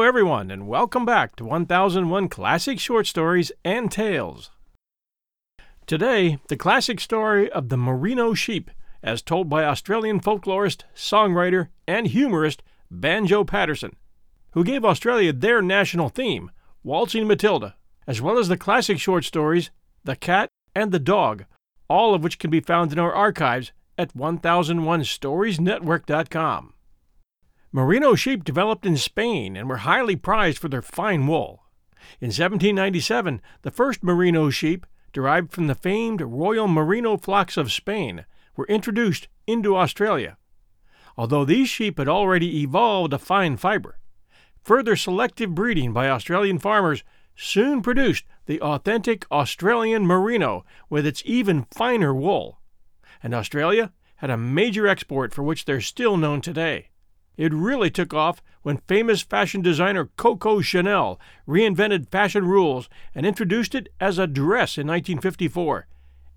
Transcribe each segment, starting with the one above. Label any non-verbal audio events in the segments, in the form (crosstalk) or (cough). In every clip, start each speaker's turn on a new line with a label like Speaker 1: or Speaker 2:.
Speaker 1: everyone, and welcome back to 1001 Classic Short Stories and Tales. Today, the classic story of the Merino sheep, as told by Australian folklorist, songwriter, and humorist Banjo Paterson, who gave Australia their national theme, Waltzing Matilda, as well as the classic short stories The Cat and the Dog, all of which can be found in our archives at 1001storiesnetwork.com. Merino sheep developed in Spain and were highly prized for their fine wool. In 1797, the first merino sheep, derived from the famed Royal Merino flocks of Spain, were introduced into Australia. Although these sheep had already evolved a fine fiber, further selective breeding by Australian farmers soon produced the authentic Australian Merino with its even finer wool. And Australia had a major export for which they're still known today. It really took off when famous fashion designer Coco Chanel reinvented fashion rules and introduced it as a dress in 1954.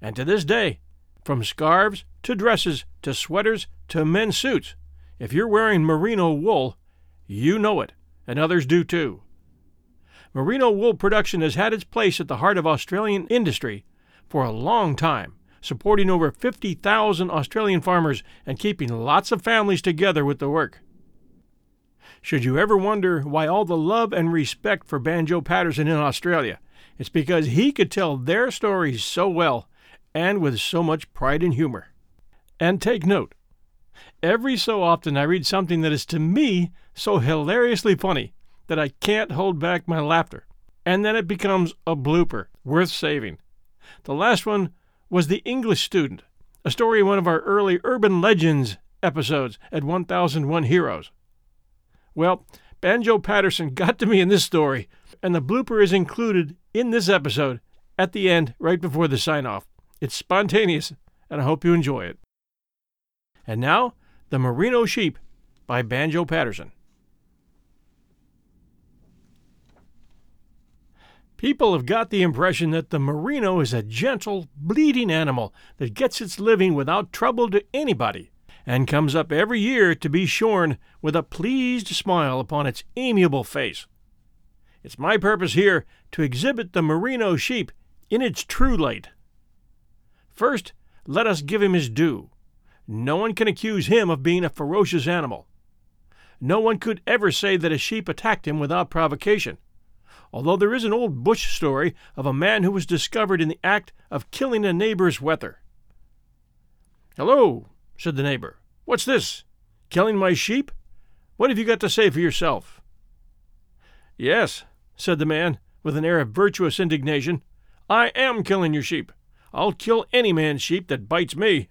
Speaker 1: And to this day, from scarves to dresses to sweaters to men's suits, if you're wearing merino wool, you know it, and others do too. Merino wool production has had its place at the heart of Australian industry for a long time, supporting over 50,000 Australian farmers and keeping lots of families together with the work. Should you ever wonder why all the love and respect for Banjo Paterson in Australia, it's because he could tell their stories so well and with so much pride and humor. And take note every so often I read something that is to me so hilariously funny that I can't hold back my laughter, and then it becomes a blooper worth saving. The last one was The English Student, a story in one of our early Urban Legends episodes at 1001 Heroes. Well, Banjo Paterson got to me in this story, and the blooper is included in this episode at the end, right before the sign off. It's spontaneous, and I hope you enjoy it. And now, The Merino Sheep by Banjo Paterson. People have got the impression that the merino is a gentle, bleeding animal that gets its living without trouble to anybody and comes up every year to be shorn with a pleased smile upon its amiable face. It's my purpose here to exhibit the merino sheep in its true light. First, let us give him his due. No one can accuse him of being a ferocious animal. No one could ever say that a sheep attacked him without provocation, although there is an old bush story of a man who was discovered in the act of killing a neighbor's wether. Hello, said the neighbor. What's this? Killing my sheep? What have you got to say for yourself? Yes, said the man, with an air of virtuous indignation. I am killing your sheep. I'll kill any man's sheep that bites me.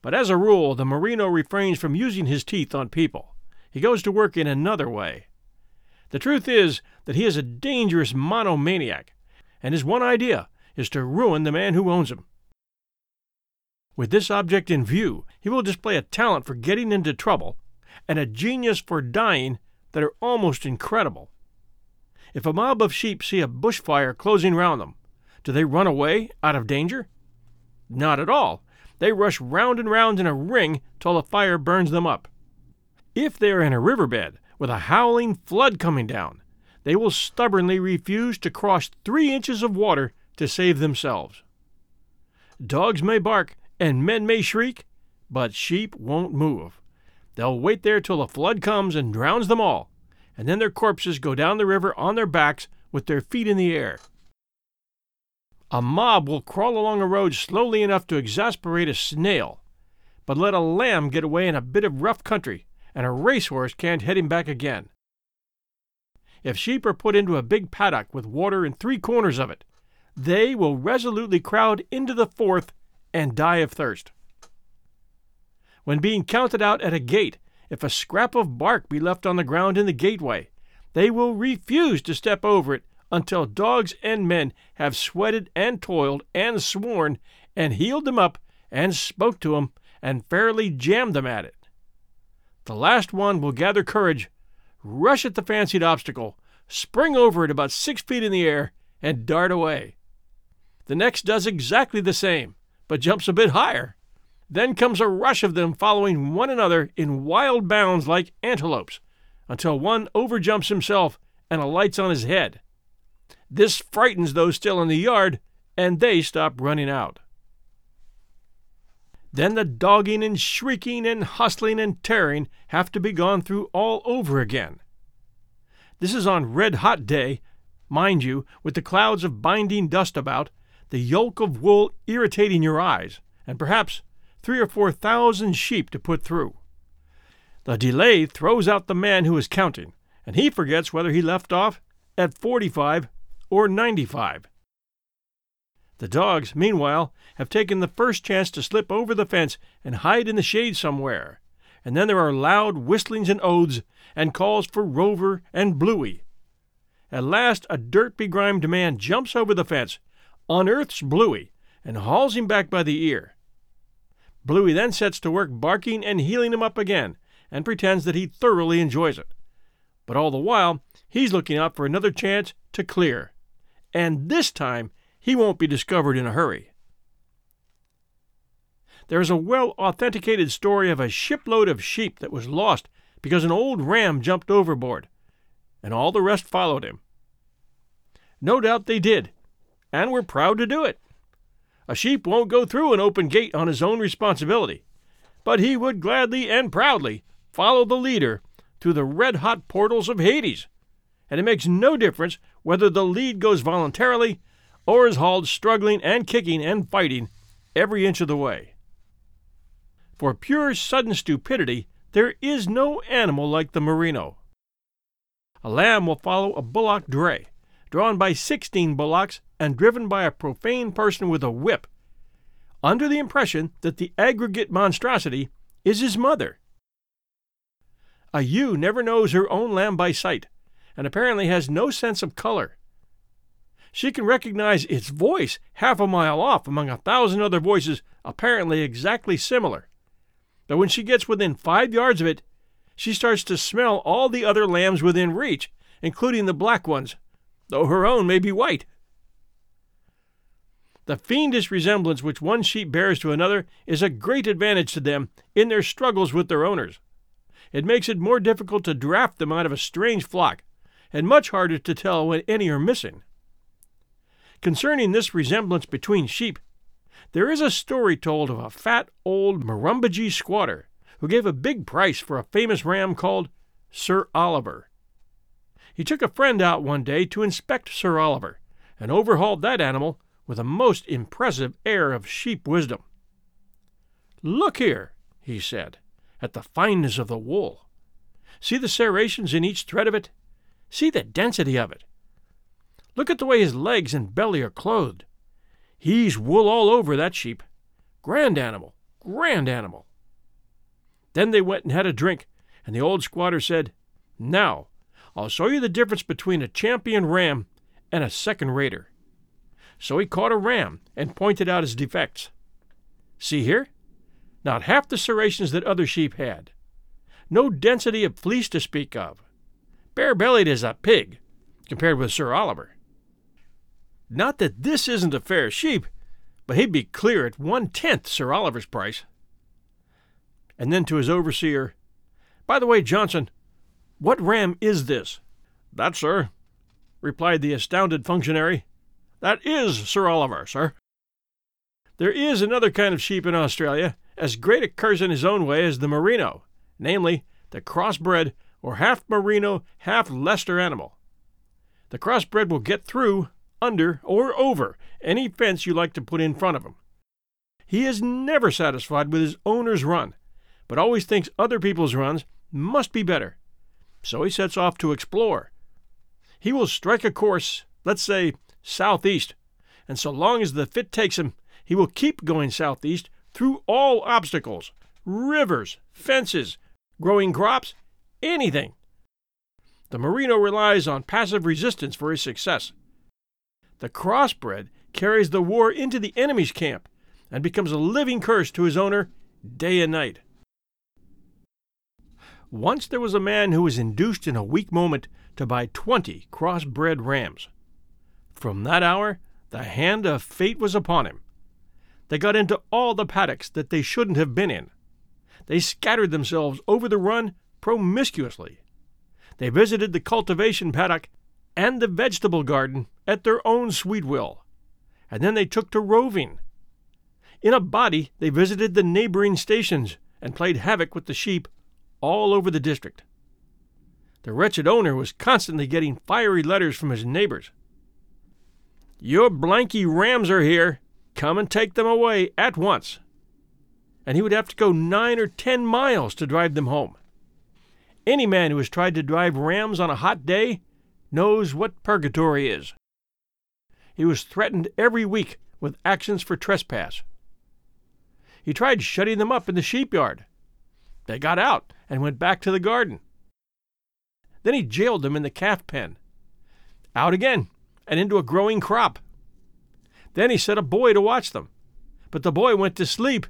Speaker 1: But as a rule, the merino refrains from using his teeth on people. He goes to work in another way. The truth is that he is a dangerous monomaniac, and his one idea is to ruin the man who owns him. With this object in view, he will display a talent for getting into trouble and a genius for dying that are almost incredible. If a mob of sheep see a bushfire closing round them, do they run away out of danger? Not at all. They rush round and round in a ring till the fire burns them up. If they are in a riverbed with a howling flood coming down, they will stubbornly refuse to cross three inches of water to save themselves. Dogs may bark and men may shriek, but sheep won't move. They'll wait there till the flood comes and drowns them all, and then their corpses go down the river on their backs with their feet in the air. A mob will crawl along a road slowly enough to exasperate a snail, but let a lamb get away in a bit of rough country, and a racehorse can't head him back again. If sheep are put into a big paddock with water in three corners of it, they will resolutely crowd into the fourth and die of thirst. When being counted out at a gate, if a scrap of bark be left on the ground in the gateway, they will refuse to step over it until dogs and men have sweated and toiled and sworn and heeled them up and spoke to them and fairly jammed them at it. The last one will gather courage, rush at the fancied obstacle, spring over it about six feet in the air, and dart away. The next does exactly the same, but jumps a bit higher. Then comes a rush of them following one another in wild bounds like antelopes, until one overjumps himself and alights on his head. This frightens those still in the yard, and they stop running out. Then the dogging and shrieking and hustling and tearing have to be gone through all over again. This is on red hot day, mind you, with the clouds of binding dust about, the yolk of wool irritating your eyes, and perhaps three or four thousand sheep to put through. The delay throws out the man who is counting, and he forgets whether he left off at 45 or 95. The dogs, meanwhile, have taken the first chance to slip over the fence and hide in the shade somewhere, and then there are loud whistlings and oaths and calls for Rover and Bluey. At last a dirt begrimed man jumps over the fence, unearths Bluey, and hauls him back by the ear. Bluey then sets to work barking and heeling him up again, and pretends that he thoroughly enjoys it. But all the while, he's looking out for another chance to clear. And this time, he won't be discovered in a hurry. There is a well authenticated story of a shipload of sheep that was lost because an old ram jumped overboard, and all the rest followed him. No doubt they did, and we're proud to do it. A sheep won't go through an open gate on his own responsibility, but he would gladly and proudly follow the leader through the red hot portals of Hades, and it makes no difference whether the lead goes voluntarily or is hauled struggling and kicking and fighting every inch of the way. For pure sudden stupidity, there is no animal like the merino. A lamb will follow a bullock dray, drawn by sixteen bullocks and driven by a profane person with a whip, under the impression that the aggregate monstrosity is his mother. A ewe never knows her own lamb by sight, and apparently has no sense of color. She can recognize its voice half a mile off among a thousand other voices apparently exactly similar. But when she gets within five yards of it, she starts to smell all the other lambs within reach, including the black ones, though her own may be white. The fiendish resemblance which one sheep bears to another is a great advantage to them in their struggles with their owners. It makes it more difficult to draft them out of a strange flock, and much harder to tell when any are missing. Concerning this resemblance between sheep, there is a story told of a fat old Murrumbidgee squatter who gave a big price for a famous ram called Sir Oliver. He took a friend out one day to inspect Sir Oliver, and overhauled that animal with a most impressive air of sheep wisdom. Look here, he said, at the fineness of the wool. See the serrations in each thread of it? See the density of it. Look at the way his legs and belly are clothed. He's wool all over that sheep. Grand animal, grand animal. Then they went and had a drink, and the old squatter said, Now, I'll show you the difference between a champion ram and a second rater. So he caught a ram and pointed out his defects. See here? Not half the serrations that other sheep had. No density of fleece to speak of. Bare bellied as a pig, compared with Sir Oliver. Not that this isn't a fair sheep, but he'd be clear at one tenth Sir Oliver's price. And then to his overseer, By the way, Johnson, what ram is this? That, sir, replied the astounded functionary. That is Sir Oliver, sir. There is another kind of sheep in Australia, as great a curse in his own way as the merino, namely, the crossbred or half merino, half Leicester animal. The crossbred will get through, under, or over any fence you like to put in front of him. He is never satisfied with his owner's run, but always thinks other people's runs must be better. So he sets off to explore. He will strike a course, let's say southeast, and so long as the fit takes him, he will keep going southeast through all obstacles rivers, fences, growing crops, anything. The merino relies on passive resistance for his success. The crossbred carries the war into the enemy's camp and becomes a living curse to his owner day and night. Once there was a man who was induced in a weak moment to buy twenty crossbred rams. From that hour, the hand of fate was upon him. They got into all the paddocks that they shouldn't have been in. They scattered themselves over the run promiscuously. They visited the cultivation paddock and the vegetable garden at their own sweet will, and then they took to roving. In a body, they visited the neighboring stations and played havoc with the sheep all over the district. The wretched owner was constantly getting fiery letters from his neighbors. Your blanky rams are here. Come and take them away at once. And he would have to go nine or ten miles to drive them home. Any man who has tried to drive rams on a hot day knows what purgatory is. He was threatened every week with actions for trespass. He tried shutting them up in the sheep yard. They got out and went back to the garden. Then he jailed them in the calf pen. Out again and into a growing crop. Then he set a boy to watch them. But the boy went to sleep,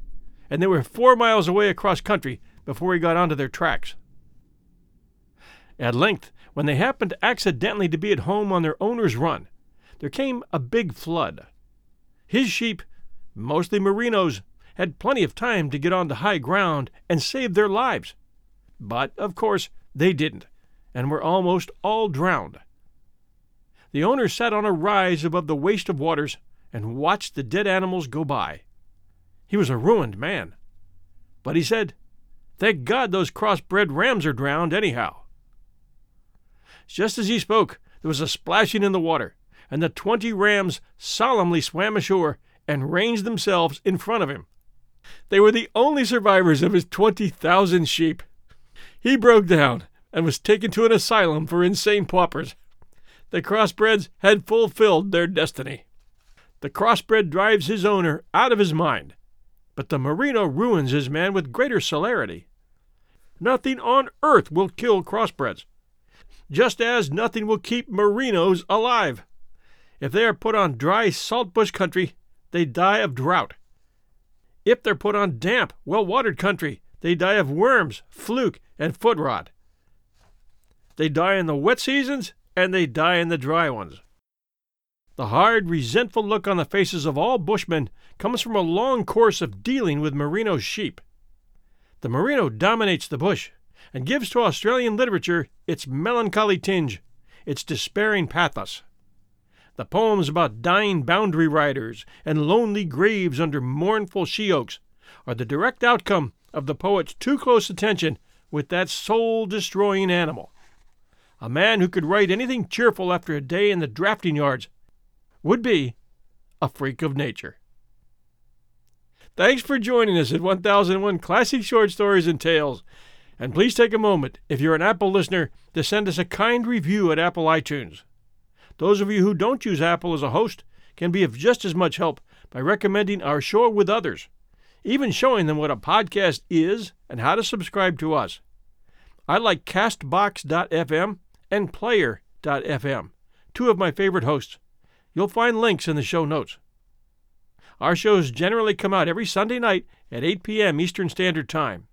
Speaker 1: and they were four miles away across country before he got onto their tracks. At length, when they happened accidentally to be at home on their owner's run, there came a big flood. His sheep, mostly merinos, had plenty of time to get on to high ground and save their lives. But, of course, they didn't, and were almost all drowned. The owner sat on a rise above the waste of waters and watched the dead animals go by. He was a ruined man. But he said, Thank God those crossbred rams are drowned, anyhow. Just as he spoke, there was a splashing in the water, and the twenty rams solemnly swam ashore and ranged themselves in front of him. They were the only survivors of his 20,000 sheep. He broke down and was taken to an asylum for insane paupers. The crossbreds had fulfilled their destiny. The crossbred drives his owner out of his mind, but the merino ruins his man with greater celerity. Nothing on earth will kill crossbreds, just as nothing will keep merinos alive. If they are put on dry saltbush country, they die of drought. If they're put on damp, well watered country, they die of worms, fluke, and foot rot. They die in the wet seasons, and they die in the dry ones. The hard, resentful look on the faces of all bushmen comes from a long course of dealing with merino sheep. The merino dominates the bush and gives to Australian literature its melancholy tinge, its despairing pathos. The poems about dying boundary riders and lonely graves under mournful she oaks are the direct outcome of the poet's too close attention with that soul destroying animal. A man who could write anything cheerful after a day in the drafting yards would be a freak of nature. Thanks for joining us at 1001 Classic Short Stories and Tales. And please take a moment, if you're an Apple listener, to send us a kind review at Apple iTunes. Those of you who don't use Apple as a host can be of just as much help by recommending our show with others, even showing them what a podcast is and how to subscribe to us. I like Castbox.fm and Player.fm, two of my favorite hosts. You'll find links in the show notes. Our shows generally come out every Sunday night at 8 p.m. Eastern Standard Time.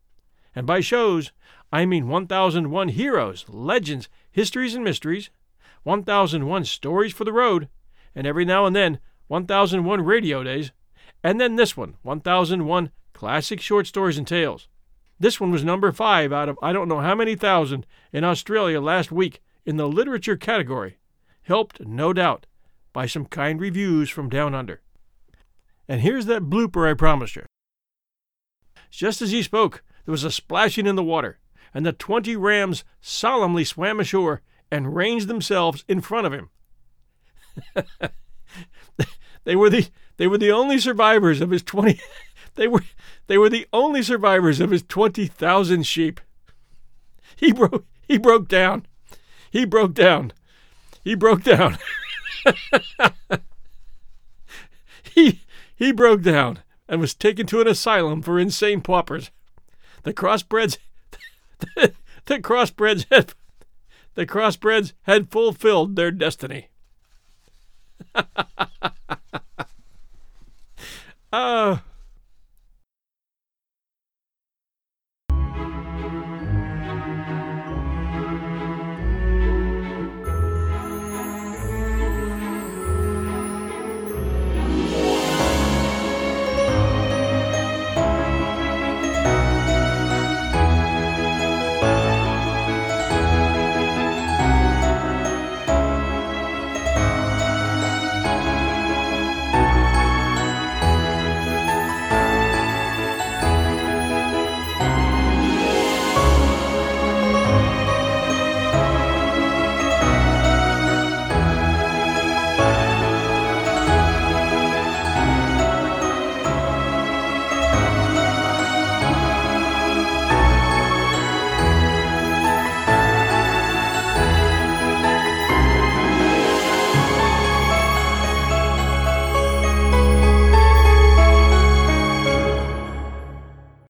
Speaker 1: And by shows, I mean 1001 Heroes, Legends, Histories, and Mysteries, 1001 Stories for the Road, and every now and then 1001 Radio Days, and then this one, 1001 Classic Short Stories and Tales. This one was number five out of I don't know how many thousand in Australia last week in the literature category, helped, no doubt, by some kind reviews from down under. And here's that blooper I promised you. Just as he spoke, there was a splashing in the water, and the twenty rams solemnly swam ashore and ranged themselves in front of him. (laughs) they were the they were the only survivors of his 20 they were they were the only survivors of his 20,000 sheep. He broke he broke down. He broke down. He broke down. (laughs) he he broke down and was taken to an asylum for insane paupers. The crossbreds the, (laughs) the crossbreds had the crossbreds had fulfilled their destiny. oh, (laughs)